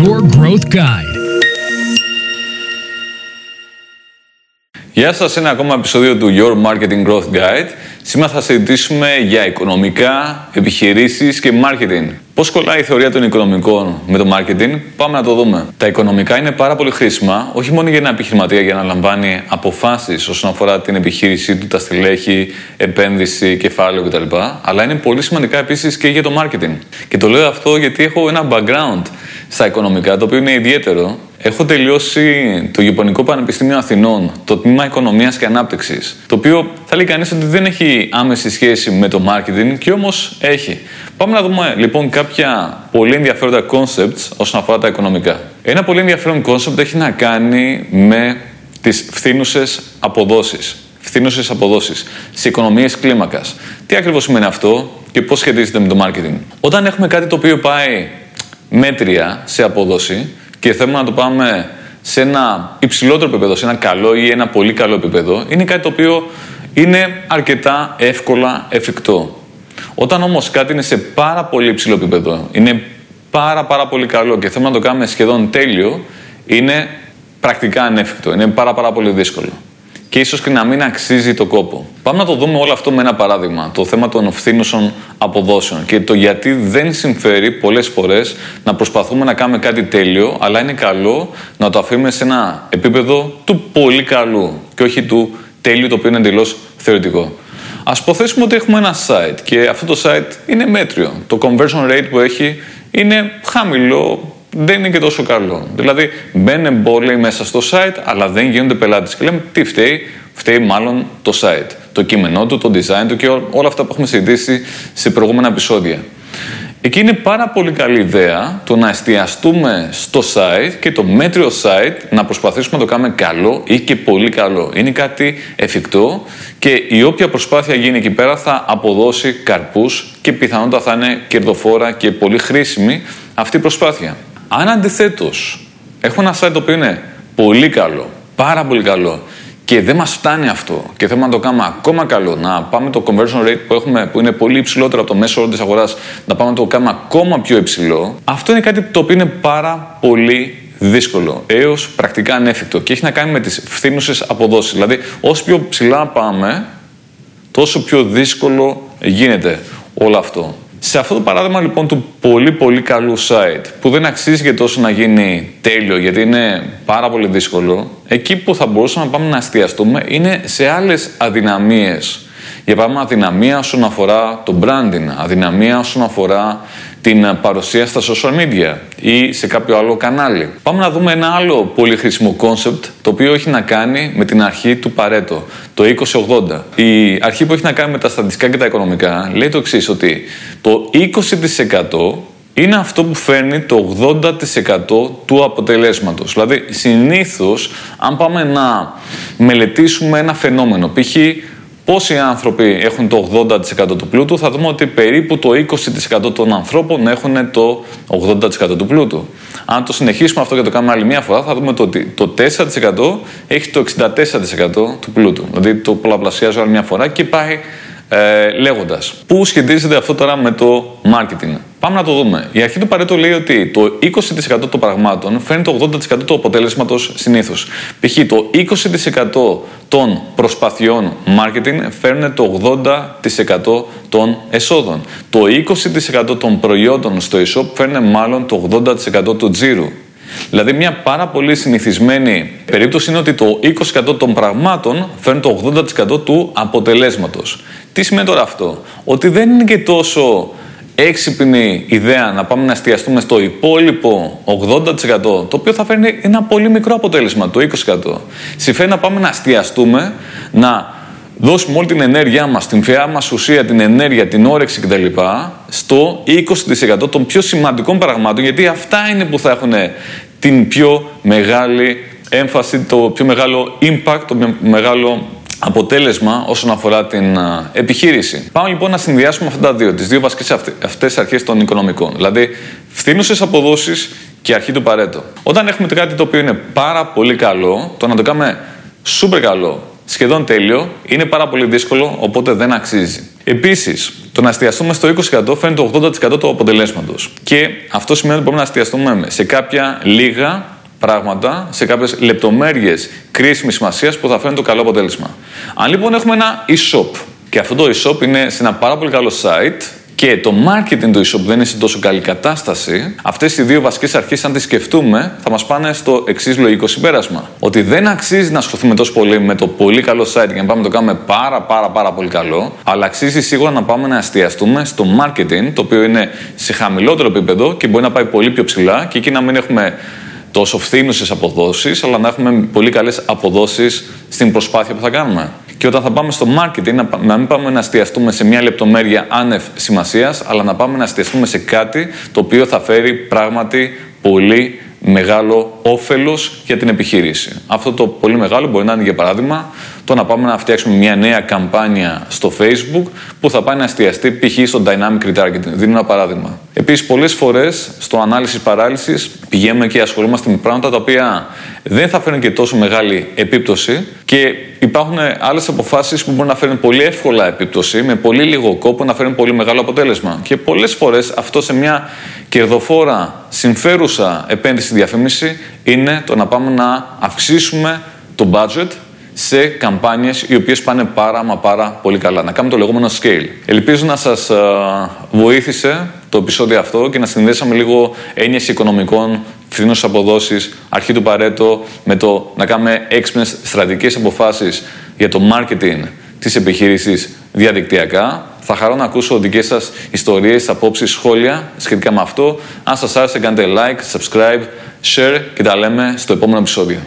Your Growth Guide. Γεια σας, ένα ακόμα επεισόδιο του Your Marketing Growth Guide. Σήμερα θα συζητήσουμε για οικονομικά, επιχειρήσεις και marketing. Πώς κολλάει η θεωρία των οικονομικών με το marketing, πάμε να το δούμε. Τα οικονομικά είναι πάρα πολύ χρήσιμα, όχι μόνο για ένα επιχειρηματία για να λαμβάνει αποφάσεις όσον αφορά την επιχείρησή του, τα στελέχη, επένδυση, κεφάλαιο κτλ. Αλλά είναι πολύ σημαντικά επίσης και για το marketing. Και το λέω αυτό γιατί έχω ένα background στα οικονομικά, το οποίο είναι ιδιαίτερο Έχω τελειώσει το Γεπωνικό Πανεπιστήμιο Αθηνών, το τμήμα Οικονομίας και Ανάπτυξης, το οποίο θα λέει κανείς ότι δεν έχει άμεση σχέση με το marketing και όμως έχει. Πάμε να δούμε λοιπόν κάποια πολύ ενδιαφέροντα concepts όσον αφορά τα οικονομικά. Ένα πολύ ενδιαφέρον concept έχει να κάνει με τις φθήνουσες αποδόσεις. Φθήνουσες αποδόσεις σε οικονομίες κλίμακας. Τι ακριβώς σημαίνει αυτό και πώς σχετίζεται με το marketing. Όταν έχουμε κάτι το οποίο πάει μέτρια σε απόδοση, και θέλουμε να το πάμε σε ένα υψηλότερο επίπεδο, σε ένα καλό ή ένα πολύ καλό επίπεδο, είναι κάτι το οποίο είναι αρκετά εύκολα εφικτό. Όταν όμως κάτι είναι σε πάρα πολύ υψηλό επίπεδο, είναι πάρα πάρα πολύ καλό και θέλουμε να το κάνουμε σχεδόν τέλειο, είναι πρακτικά ανέφικτο, είναι πάρα πάρα πολύ δύσκολο και ίσως και να μην αξίζει το κόπο. Πάμε να το δούμε όλο αυτό με ένα παράδειγμα. Το θέμα των ευθύνουσων αποδόσεων και το γιατί δεν συμφέρει πολλές φορές να προσπαθούμε να κάνουμε κάτι τέλειο, αλλά είναι καλό να το αφήνουμε σε ένα επίπεδο του πολύ καλού και όχι του τέλειου το οποίο είναι εντελώς θεωρητικό. Α υποθέσουμε ότι έχουμε ένα site και αυτό το site είναι μέτριο. Το conversion rate που έχει είναι χαμηλό, δεν είναι και τόσο καλό. Δηλαδή, μπαίνουν εμπόλοι μέσα στο site, αλλά δεν γίνονται πελάτες. Και λέμε, τι φταίει, φταίει μάλλον το site. Το κείμενό του, το design του και όλα αυτά που έχουμε συζητήσει σε προηγούμενα επεισόδια. Εκεί είναι πάρα πολύ καλή ιδέα το να εστιαστούμε στο site και το μέτριο site να προσπαθήσουμε να το κάνουμε καλό ή και πολύ καλό. Είναι κάτι εφικτό και η όποια προσπάθεια γίνει εκεί πέρα θα αποδώσει καρπούς και πιθανότατα θα είναι κερδοφόρα και πολύ χρήσιμη αυτή η προσπάθεια. Αν αντιθέτω έχουμε ένα site το οποίο είναι πολύ καλό, πάρα πολύ καλό και δεν μας φτάνει αυτό και θέλουμε να το κάνουμε ακόμα καλό, να πάμε το conversion rate που έχουμε, που είναι πολύ υψηλότερο από το μέσο όρο της αγοράς, να πάμε να το κάνουμε ακόμα πιο υψηλό, αυτό είναι κάτι το οποίο είναι πάρα πολύ δύσκολο έως πρακτικά ανέφικτο και έχει να κάνει με τις φθήνουσες αποδόσεις. Δηλαδή, όσο πιο ψηλά πάμε, τόσο πιο δύσκολο γίνεται όλο αυτό. Σε αυτό το παράδειγμα λοιπόν του πολύ πολύ καλού site που δεν αξίζει και τόσο να γίνει τέλειο γιατί είναι πάρα πολύ δύσκολο εκεί που θα μπορούσαμε να πάμε να εστιαστούμε είναι σε άλλες αδυναμίες. Για παράδειγμα αδυναμία όσον αφορά το branding, αδυναμία όσον αφορά την παρουσία στα social media ή σε κάποιο άλλο κανάλι. Πάμε να δούμε ένα άλλο πολύ χρήσιμο concept το οποίο έχει να κάνει με την αρχή του Παρέτο, το 2080. Η αρχή που έχει να κάνει με τα στατιστικά και τα οικονομικά λέει το εξής ότι το 20% είναι αυτό που φέρνει το 80% του αποτελέσματος. Δηλαδή, συνήθως, αν πάμε να μελετήσουμε ένα φαινόμενο, π.χ πόσοι άνθρωποι έχουν το 80% του πλούτου, θα δούμε ότι περίπου το 20% των ανθρώπων έχουν το 80% του πλούτου. Αν το συνεχίσουμε αυτό και το κάνουμε άλλη μία φορά, θα δούμε ότι το 4% έχει το 64% του πλούτου. Δηλαδή το πολλαπλασιάζω άλλη μία φορά και πάει ε, λέγοντας. Πού σχετίζεται αυτό τώρα με το marketing; Πάμε να το δούμε. Η αρχή του Παρέτο λέει ότι το 20% των πραγμάτων φέρνει το 80% του αποτέλεσματος συνήθως. Π.χ. το 20% των προσπαθειών marketing φέρνει το 80% των εσόδων. Το 20% των προϊόντων στο e-shop φέρνει μάλλον το 80% του τζίρου. Δηλαδή, μια πάρα πολύ συνηθισμένη περίπτωση είναι ότι το 20% των πραγμάτων φέρνει το 80% του αποτελέσματος. Τι σημαίνει τώρα αυτό, Ότι δεν είναι και τόσο έξυπνη ιδέα να πάμε να εστιαστούμε στο υπόλοιπο 80% το οποίο θα φέρνει ένα πολύ μικρό αποτέλεσμα, το 20%. Συμφέρει να πάμε να εστιαστούμε, να δώσουμε όλη την ενέργειά μας, την φαιά μας ουσία, την ενέργεια, την όρεξη κτλ. στο 20% των πιο σημαντικών πραγμάτων, γιατί αυτά είναι που θα έχουν την πιο μεγάλη έμφαση, το πιο μεγάλο impact, το μεγάλο αποτέλεσμα όσον αφορά την επιχείρηση. Πάμε λοιπόν να συνδυάσουμε αυτά τα δύο, τις δύο βασικές αυτέ αρχές των οικονομικών. Δηλαδή, φθήνουσες αποδόσεις και αρχή του παρέτο. Όταν έχουμε κάτι το οποίο είναι πάρα πολύ καλό, το να το κάνουμε super καλό σχεδόν τέλειο, είναι πάρα πολύ δύσκολο, οπότε δεν αξίζει. Επίσης, το να εστιαστούμε στο 20% φέρνει το 80% του αποτελέσματος. Και αυτό σημαίνει ότι μπορούμε να εστιαστούμε σε κάποια λίγα πράγματα, σε κάποιες λεπτομέρειες κρίσιμης σημασίας που θα φέρουν το καλό αποτέλεσμα. Αν λοιπόν έχουμε ένα e-shop και αυτό το e-shop είναι σε ένα πάρα πολύ καλό site και το marketing του e-shop δεν είναι σε τόσο καλή κατάσταση, αυτές οι δύο βασικές αρχές, αν τις σκεφτούμε, θα μας πάνε στο εξής λογικό συμπέρασμα. Ότι δεν αξίζει να ασχοληθούμε τόσο πολύ με το πολύ καλό site για να πάμε να το κάνουμε πάρα πάρα πάρα πολύ καλό, αλλά αξίζει σίγουρα να πάμε να εστιαστούμε στο marketing, το οποίο είναι σε χαμηλότερο επίπεδο και μπορεί να πάει πολύ πιο ψηλά και εκεί να μην έχουμε τόσο φθίνουσες αποδόσεις, αλλά να έχουμε πολύ καλές αποδόσεις στην προσπάθεια που θα κάνουμε. Και όταν θα πάμε στο marketing, να, μην πάμε να εστιαστούμε σε μια λεπτομέρεια άνευ σημασίας, αλλά να πάμε να εστιαστούμε σε κάτι το οποίο θα φέρει πράγματι πολύ μεγάλο όφελος για την επιχείρηση. Αυτό το πολύ μεγάλο μπορεί να είναι για παράδειγμα το να πάμε να φτιάξουμε μια νέα καμπάνια στο Facebook που θα πάει να εστιαστεί π.χ. στο dynamic retargeting. Δίνω ένα παράδειγμα. Επίσης, πολλές φορές στο analysis paralysis πηγαίνουμε και ασχολούμαστε με πράγματα τα οποία δεν θα φέρουν και τόσο μεγάλη επίπτωση και υπάρχουν άλλες αποφάσεις που μπορούν να φέρουν πολύ εύκολα επίπτωση, με πολύ λίγο κόπο να φέρουν πολύ μεγάλο αποτέλεσμα. Και πολλές φορές αυτό σε μια κερδοφόρα, συμφέρουσα επένδυση διαφήμιση είναι το να πάμε να αυξήσουμε το budget σε καμπάνιες οι οποίες πάνε πάρα μα πάρα πολύ καλά. Να κάνουμε το λεγόμενο scale. Ελπίζω να σας βοήθησε το επεισόδιο αυτό και να συνδέσαμε λίγο έννοιες οικονομικών, φθηνούς αποδόσεις, αρχή του παρέτο, με το να κάνουμε έξυπνες στρατηγικές αποφάσεις για το marketing της επιχείρησης διαδικτυακά. Θα χαρώ να ακούσω δικές σας ιστορίες, απόψεις, σχόλια σχετικά με αυτό. Αν σας άρεσε κάντε like, subscribe, share και τα λέμε στο επόμενο επεισόδιο.